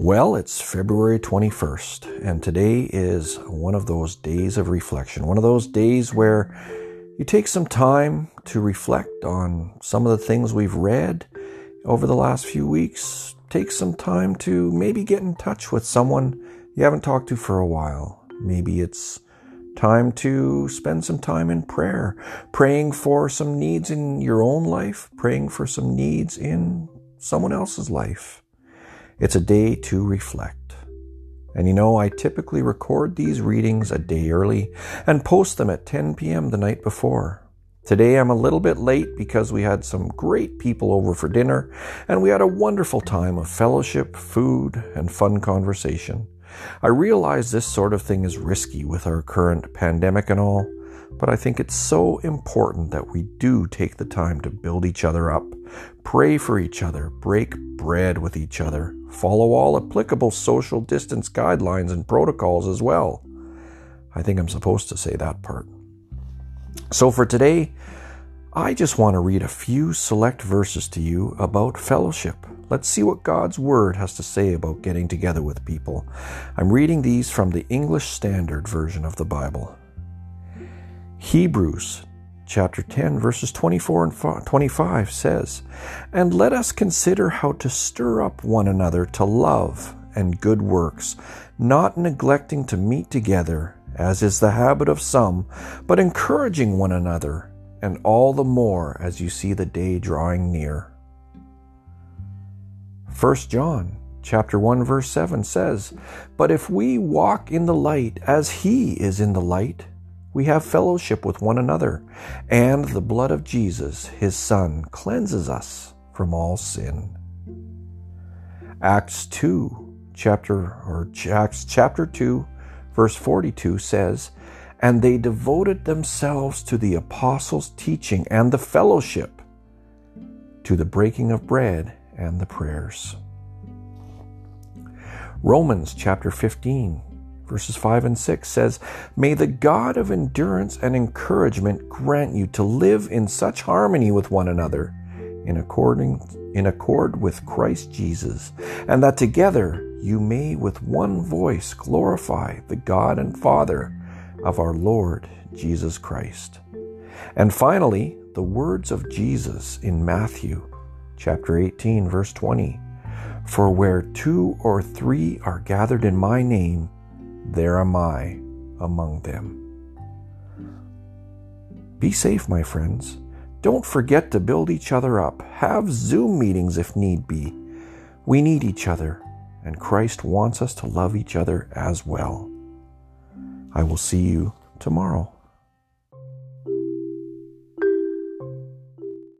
Well, it's February 21st, and today is one of those days of reflection. One of those days where you take some time to reflect on some of the things we've read over the last few weeks. Take some time to maybe get in touch with someone you haven't talked to for a while. Maybe it's time to spend some time in prayer, praying for some needs in your own life, praying for some needs in someone else's life. It's a day to reflect. And you know, I typically record these readings a day early and post them at 10 p.m. the night before. Today I'm a little bit late because we had some great people over for dinner and we had a wonderful time of fellowship, food, and fun conversation. I realize this sort of thing is risky with our current pandemic and all, but I think it's so important that we do take the time to build each other up, pray for each other, break bread with each other, follow all applicable social distance guidelines and protocols as well. I think I'm supposed to say that part. So for today, I just want to read a few select verses to you about fellowship. Let's see what God's Word has to say about getting together with people. I'm reading these from the English Standard Version of the Bible. Hebrews chapter 10, verses 24 and 25 says, And let us consider how to stir up one another to love and good works, not neglecting to meet together, as is the habit of some, but encouraging one another, and all the more as you see the day drawing near. 1 John chapter 1 verse 7 says, "But if we walk in the light as he is in the light, we have fellowship with one another, and the blood of Jesus, his Son, cleanses us from all sin. Acts 2, chapter or Acts chapter 2, verse 42 says, And they devoted themselves to the apostles' teaching and the fellowship, to the breaking of bread and the prayers. Romans chapter 15, verses 5 and 6 says, May the God of endurance and encouragement grant you to live in such harmony with one another, in according in accord with Christ Jesus, and that together you may with one voice glorify the God and Father of our Lord Jesus Christ. And finally, the words of Jesus in Matthew chapter 18 verse 20. For where two or three are gathered in my name, there am I among them. Be safe, my friends. Don't forget to build each other up. Have Zoom meetings if need be. We need each other, and Christ wants us to love each other as well. I will see you tomorrow.